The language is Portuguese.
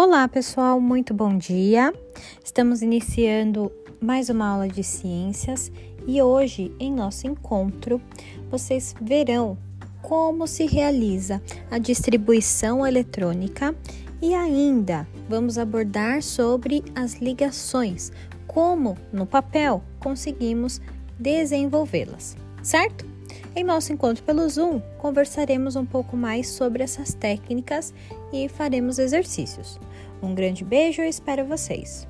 Olá, pessoal, muito bom dia. Estamos iniciando mais uma aula de ciências e hoje, em nosso encontro, vocês verão como se realiza a distribuição eletrônica e ainda vamos abordar sobre as ligações, como no papel conseguimos desenvolvê-las, certo? Em nosso encontro pelo Zoom, conversaremos um pouco mais sobre essas técnicas e faremos exercícios. Um grande beijo e espero vocês!